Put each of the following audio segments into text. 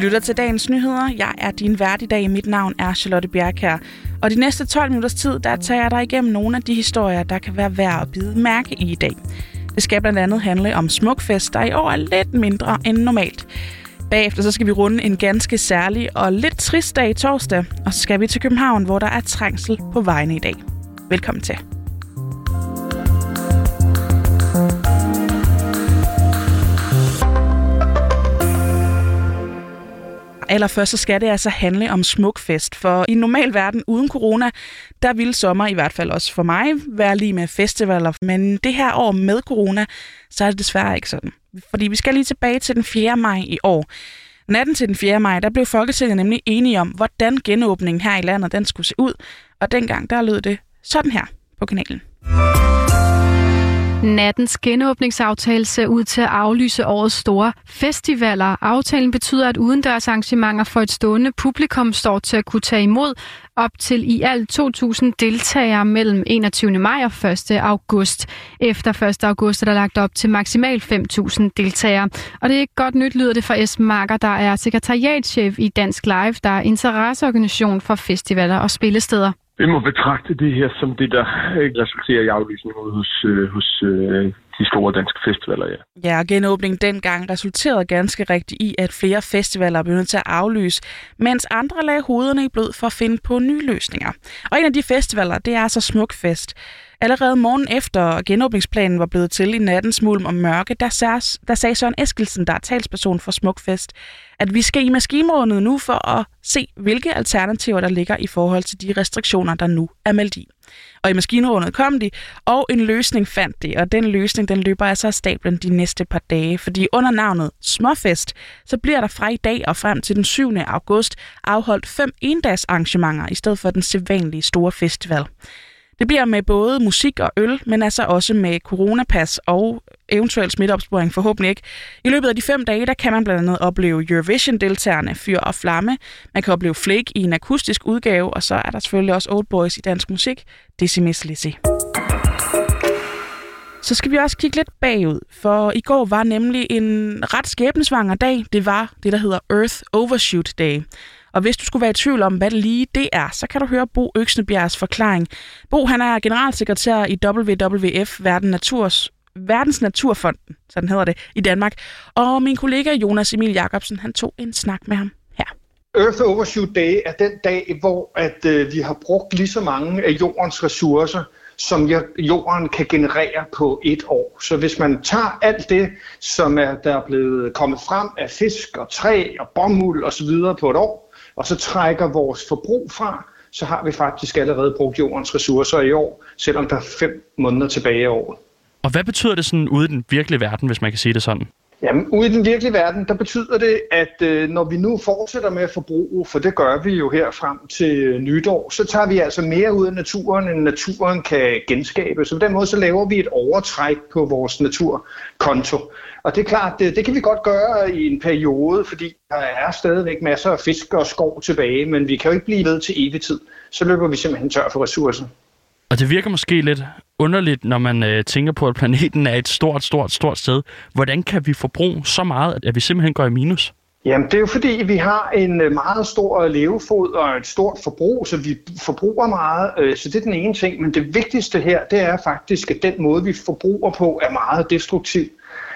lytter til dagens nyheder. Jeg er din vært i dag. Mit navn er Charlotte Bjerkær. Og de næste 12 minutters tid, der tager jeg dig igennem nogle af de historier, der kan være værd at bide mærke i i dag. Det skal blandt andet handle om Smukfest, der i år er lidt mindre end normalt. Bagefter så skal vi runde en ganske særlig og lidt trist dag i torsdag, og så skal vi til København, hvor der er trængsel på vejene i dag. Velkommen til. Allerførst så skal det altså handle om smukfest, for i en normal verden uden corona, der ville sommer i hvert fald også for mig være lige med festivaler, men det her år med corona, så er det desværre ikke sådan. Fordi vi skal lige tilbage til den 4. maj i år. Natten til den 4. maj, der blev Folketinget nemlig enige om, hvordan genåbningen her i landet den skulle se ud, og dengang der lød det sådan her på kanalen. Nattens genåbningsaftale ser ud til at aflyse årets store festivaler. Aftalen betyder, at udendørs arrangementer for et stående publikum står til at kunne tage imod op til i alt 2.000 deltagere mellem 21. maj og 1. august. Efter 1. august er der lagt op til maksimalt 5.000 deltagere. Og det er ikke godt nyt, lyder det fra S. Marker, der er sekretariatschef i Dansk Live, der er interesseorganisation for festivaler og spillesteder. Vi må betragte det her som det, der øh, resulterer i aflysningen hos, øh, hos øh, de store danske festivaler, ja. Ja, og genåbningen dengang resulterede ganske rigtigt i, at flere festivaler begyndte til at aflyse, mens andre lagde hovederne i blød for at finde på nye løsninger. Og en af de festivaler, det er altså Smukfest. Allerede morgen efter genåbningsplanen var blevet til i nattens mulm og mørke, der, sagde, der sagde Søren Eskelsen, der er talsperson for Smukfest, at vi skal i maskinrådet nu for at se, hvilke alternativer der ligger i forhold til de restriktioner, der nu er meldt i. Og i maskinrådet kom de, og en løsning fandt de, og den løsning den løber altså af stablen de næste par dage, fordi under navnet Småfest, så bliver der fra i dag og frem til den 7. august afholdt fem endags arrangementer i stedet for den sædvanlige store festival. Det bliver med både musik og øl, men altså også med coronapas og eventuel smitteopsporing forhåbentlig ikke. I løbet af de fem dage, der kan man blandt andet opleve Eurovision-deltagerne Fyr og Flamme. Man kan opleve Flake i en akustisk udgave, og så er der selvfølgelig også Old Boys i dansk musik, Decimus Lizzy. Så skal vi også kigge lidt bagud, for i går var nemlig en ret skæbnesvanger dag. Det var det, der hedder Earth Overshoot Day. Og hvis du skulle være i tvivl om, hvad det lige det er, så kan du høre Bo Øksnebjergs forklaring. Bo han er generalsekretær i WWF, Verden Naturs, Verdens Naturfonden, sådan hedder det, i Danmark. Og min kollega Jonas Emil Jacobsen, han tog en snak med ham her. Earth Overshoot Day er den dag, hvor at, øh, vi har brugt lige så mange af jordens ressourcer, som jorden kan generere på et år. Så hvis man tager alt det, som er, der er blevet kommet frem af fisk og træ og bomuld osv. på et år, og så trækker vores forbrug fra, så har vi faktisk allerede brugt jordens ressourcer i år, selvom der er fem måneder tilbage i året. Og hvad betyder det sådan ude i den virkelige verden, hvis man kan sige det sådan? Jamen, ude i den virkelige verden, der betyder det, at øh, når vi nu fortsætter med at forbruge, for det gør vi jo her frem til nytår, så tager vi altså mere ud af naturen, end naturen kan genskabe. Så på den måde, så laver vi et overtræk på vores naturkonto. Og det er klart, det, det kan vi godt gøre i en periode, fordi der er stadigvæk masser af fisk og skov tilbage, men vi kan jo ikke blive ved til evig tid. Så løber vi simpelthen tør for ressourcer. Og det virker måske lidt underligt, når man øh, tænker på, at planeten er et stort, stort, stort sted. Hvordan kan vi forbruge så meget, at vi simpelthen går i minus? Jamen, det er jo fordi, vi har en øh, meget stor levefod og et stort forbrug, så vi forbruger meget, øh, så det er den ene ting. Men det vigtigste her, det er faktisk, at den måde, vi forbruger på, er meget destruktiv.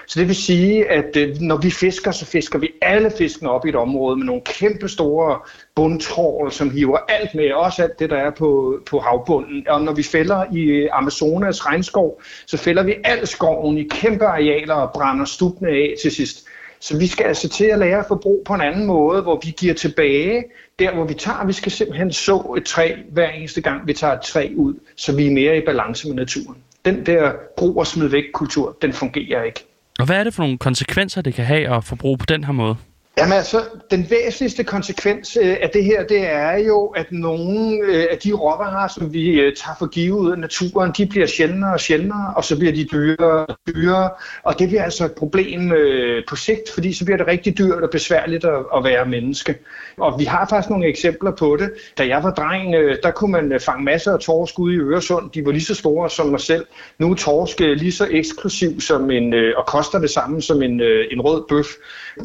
Så det vil sige, at øh, når vi fisker, så fisker vi alle fiskene op i et område med nogle kæmpe store bundtrål, som hiver alt med, også alt det, der er på, på havbunden. Og når vi fælder i øh, Amazonas regnskov, så fælder vi al skoven i kæmpe arealer og brænder stupene af til sidst. Så vi skal altså til at lære at forbruge på en anden måde, hvor vi giver tilbage der, hvor vi tager. Vi skal simpelthen så et træ hver eneste gang, vi tager et træ ud, så vi er mere i balance med naturen. Den der brug og smid væk kultur, den fungerer ikke. Og hvad er det for nogle konsekvenser, det kan have at forbruge på den her måde? Jamen altså, den væsentligste konsekvens øh, af det her, det er jo, at nogle øh, af de råvarer, som vi øh, tager for givet ud af naturen, de bliver sjældnere og sjældnere, og så bliver de dyrere og dyrere. Og det bliver altså et problem øh, på sigt, fordi så bliver det rigtig dyrt og besværligt at være menneske. Og vi har faktisk nogle eksempler på det. Da jeg var dreng, øh, der kunne man øh, fange masser af torsk ude i Øresund. De var lige så store som mig selv. Nu er torsk lige så eksklusiv som en, og koster det samme som en, en rød bøf.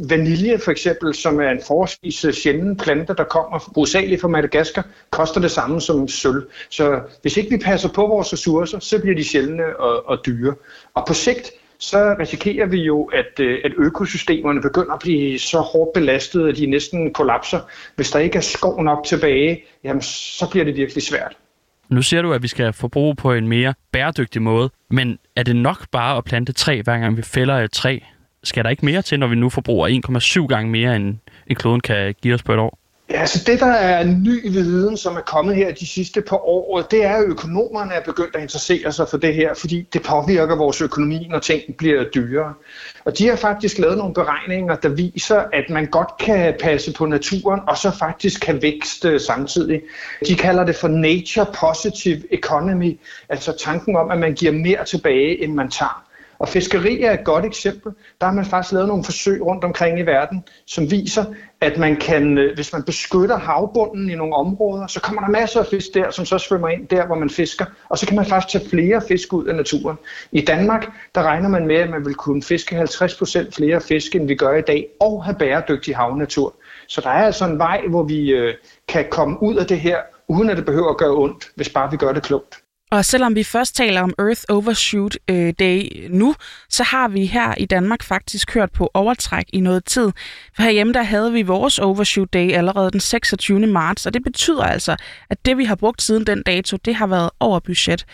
Vanilje for eksempel, som er en forholdsvis øh, sjælden plante, der kommer hovedsageligt fra Madagaskar, koster det samme som sølv. Så hvis ikke vi passer på vores ressourcer, så bliver de sjældne og, og dyre. Og på sigt, så risikerer vi jo, at, øh, at økosystemerne begynder at blive så hårdt belastet, at de næsten kollapser. Hvis der ikke er skov nok tilbage, jamen, så bliver det virkelig svært. Nu siger du, at vi skal forbruge på en mere bæredygtig måde, men er det nok bare at plante træ, hver gang vi fælder et træ? Skal der ikke mere til, når vi nu forbruger 1,7 gange mere, end, end kloden kan give os på et år? Ja, så det, der er ny viden, som er kommet her de sidste par år, det er, at økonomerne er begyndt at interessere sig for det her, fordi det påvirker vores økonomi, når ting bliver dyrere. Og de har faktisk lavet nogle beregninger, der viser, at man godt kan passe på naturen, og så faktisk kan vækste samtidig. De kalder det for nature positive economy, altså tanken om, at man giver mere tilbage, end man tager. Og fiskeri er et godt eksempel. Der har man faktisk lavet nogle forsøg rundt omkring i verden, som viser, at man kan, øh, hvis man beskytter havbunden i nogle områder, så kommer der masser af fisk der, som så svømmer ind der, hvor man fisker, og så kan man faktisk tage flere fisk ud af naturen. I Danmark, der regner man med, at man vil kunne fiske 50% flere fisk, end vi gør i dag, og have bæredygtig havnatur. Så der er altså en vej, hvor vi øh, kan komme ud af det her, uden at det behøver at gøre ondt, hvis bare vi gør det klogt. Og selvom vi først taler om Earth Overshoot øh, Day nu, så har vi her i Danmark faktisk kørt på overtræk i noget tid. For herhjemme der havde vi vores Overshoot Day allerede den 26. marts, og det betyder altså, at det vi har brugt siden den dato, det har været over budget.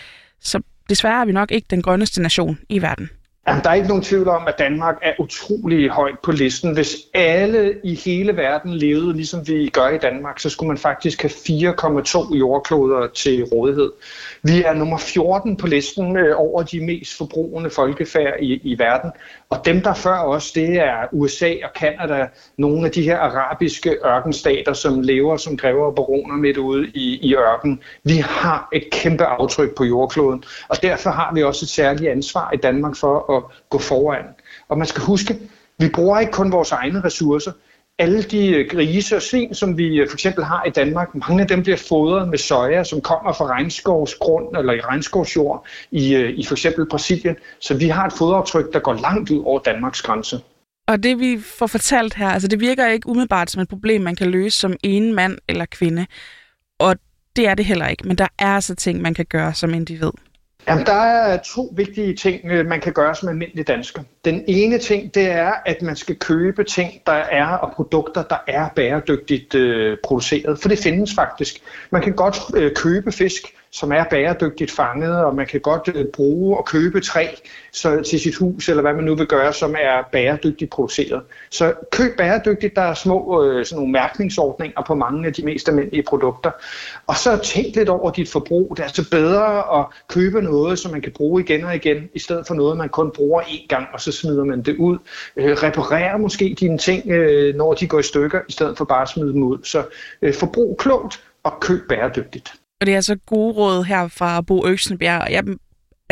Så desværre er vi nok ikke den grønneste nation i verden. Jamen, der er ikke nogen tvivl om, at Danmark er utrolig højt på listen. Hvis alle i hele verden levede, ligesom vi gør i Danmark, så skulle man faktisk have 4,2 jordkloder til rådighed. Vi er nummer 14 på listen øh, over de mest forbrugende folkefærd i, i verden. Og dem, der før os, det er USA og Kanada, nogle af de her arabiske ørkenstater, som lever som grever og baroner midt ude i, i ørken. Vi har et kæmpe aftryk på jordkloden, og derfor har vi også et særligt ansvar i Danmark for at gå foran. Og man skal huske, vi bruger ikke kun vores egne ressourcer, alle de øh, grise og svin, som vi øh, for eksempel har i Danmark, mange af dem bliver fodret med soja, som kommer fra regnskovsgrund eller i regnskovsjord i, øh, i for eksempel Brasilien. Så vi har et fodaftryk, der går langt ud over Danmarks grænse. Og det vi får fortalt her, altså det virker ikke umiddelbart som et problem, man kan løse som en mand eller kvinde. Og det er det heller ikke, men der er altså ting, man kan gøre som individ. Jamen, der er to vigtige ting, øh, man kan gøre som almindelig dansker. Den ene ting, det er, at man skal købe ting, der er, og produkter, der er bæredygtigt øh, produceret. For det findes faktisk. Man kan godt øh, købe fisk, som er bæredygtigt fanget, og man kan godt øh, bruge og købe træ så, til sit hus, eller hvad man nu vil gøre, som er bæredygtigt produceret. Så køb bæredygtigt, der er små øh, sådan nogle mærkningsordninger på mange af de mest almindelige produkter. Og så tænk lidt over dit forbrug. Det er altså bedre at købe noget, som man kan bruge igen og igen, i stedet for noget, man kun bruger én gang, og så smider man det ud. Øh, reparerer måske dine ting, øh, når de går i stykker, i stedet for bare at smide dem ud. Så øh, forbrug klogt og køb bæredygtigt. Og det er altså gode råd her fra Bo Øksenbjerg. Jeg,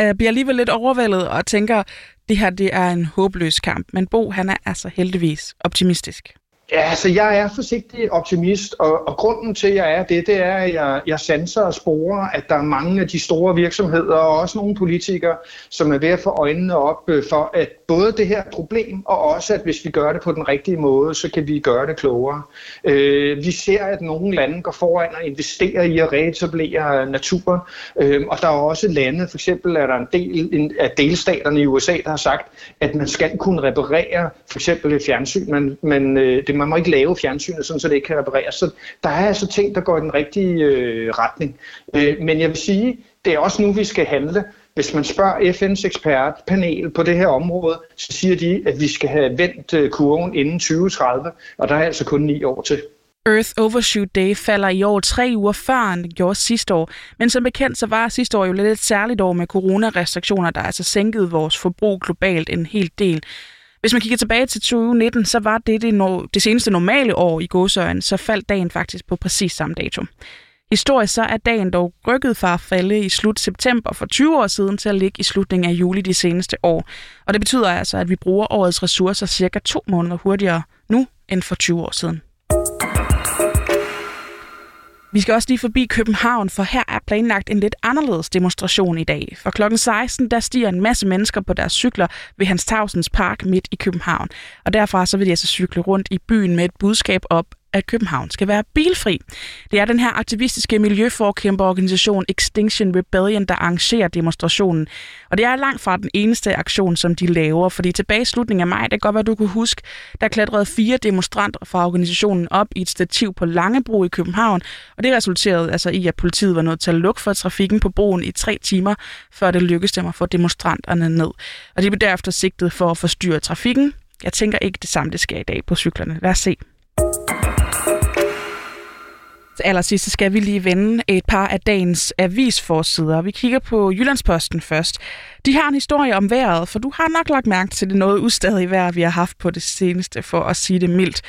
øh, bliver alligevel lidt overvældet og tænker, det her det er en håbløs kamp. Men Bo, han er altså heldigvis optimistisk. Ja, altså jeg er forsigtig optimist, og, og grunden til, at jeg er det, det er, at jeg, jeg sanser og sporer, at der er mange af de store virksomheder, og også nogle politikere, som er ved at få øjnene op øh, for, at både det her problem, og også at hvis vi gør det på den rigtige måde, så kan vi gøre det klogere. Øh, vi ser, at nogle lande går foran og investerer i at reetablere naturen, øh, og der er også lande, for eksempel er der en del af delstaterne i USA, der har sagt, at man skal kunne reparere for eksempel et fjernsyn, men, men øh, det det, man må ikke lave fjernsynet, sådan, så det ikke kan repareres. Så der er altså ting, der går i den rigtige øh, retning. Øh, men jeg vil sige, det er også nu, vi skal handle. Hvis man spørger FN's ekspertpanel på det her område, så siger de, at vi skal have vendt øh, kurven inden 2030, og der er altså kun ni år til. Earth Overshoot Day falder i år tre uger før end det gjorde sidste år. Men som bekendt, så var sidste år jo lidt et særligt år med coronarestriktioner, der altså sænkede vores forbrug globalt en hel del. Hvis man kigger tilbage til 2019, så var det det, no- det seneste normale år i godsøjen, så faldt dagen faktisk på præcis samme dato. Historisk så er dagen dog rykket fra at falde i slut september for 20 år siden til at ligge i slutningen af juli de seneste år. Og det betyder altså, at vi bruger årets ressourcer cirka to måneder hurtigere nu end for 20 år siden. Vi skal også lige forbi København, for her er planlagt en lidt anderledes demonstration i dag. For klokken 16, der stiger en masse mennesker på deres cykler ved Hans Tavsens Park midt i København. Og derfra så vil de altså cykle rundt i byen med et budskab op at København skal være bilfri. Det er den her aktivistiske miljøforkæmperorganisation Extinction Rebellion, der arrangerer demonstrationen. Og det er langt fra den eneste aktion, som de laver, fordi tilbage i slutningen af maj, det kan godt være, du kunne huske, der klatrede fire demonstranter fra organisationen op i et stativ på Langebro i København, og det resulterede altså i, at politiet var nødt til at lukke for trafikken på broen i tre timer, før det lykkedes dem at få demonstranterne ned. Og de blev derefter sigtet for at forstyrre trafikken. Jeg tænker ikke det samme, det sker i dag på cyklerne. Lad os se. Til allersidst skal vi lige vende et par af dagens avisforsider. Vi kigger på Jyllandsposten først. De har en historie om vejret, for du har nok lagt mærke til det noget ustadige vejr, vi har haft på det seneste, for at sige det mildt.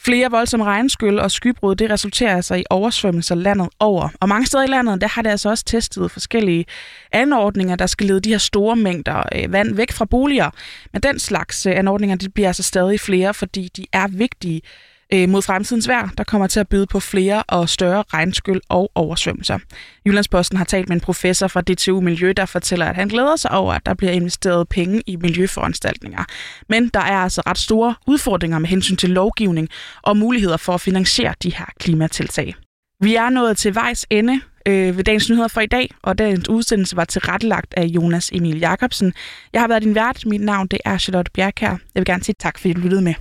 Flere voldsomme regnskyld og skybrud, det resulterer altså i oversvømmelser landet over. Og mange steder i landet, der har det altså også testet forskellige anordninger, der skal lede de her store mængder øh, vand væk fra boliger. Men den slags øh, anordninger, de bliver altså stadig flere, fordi de er vigtige øh, mod fremtidens vejr, der kommer til at byde på flere og større regnskyld og oversvømmelser. Jyllandsposten har talt med en professor fra DTU Miljø, der fortæller, at han glæder sig over, at der bliver investeret penge i miljøforanstaltninger. Men der er altså ret store udfordringer med hensyn til lovgivning og muligheder for at finansiere de her klimatiltag. Vi er nået til vejs ende øh, ved dagens nyheder for i dag, og dagens udsendelse var tilrettelagt af Jonas Emil Jakobsen. Jeg har været din vært. Mit navn det er Charlotte Bjerkær. Jeg vil gerne sige tak, fordi du lyttede med.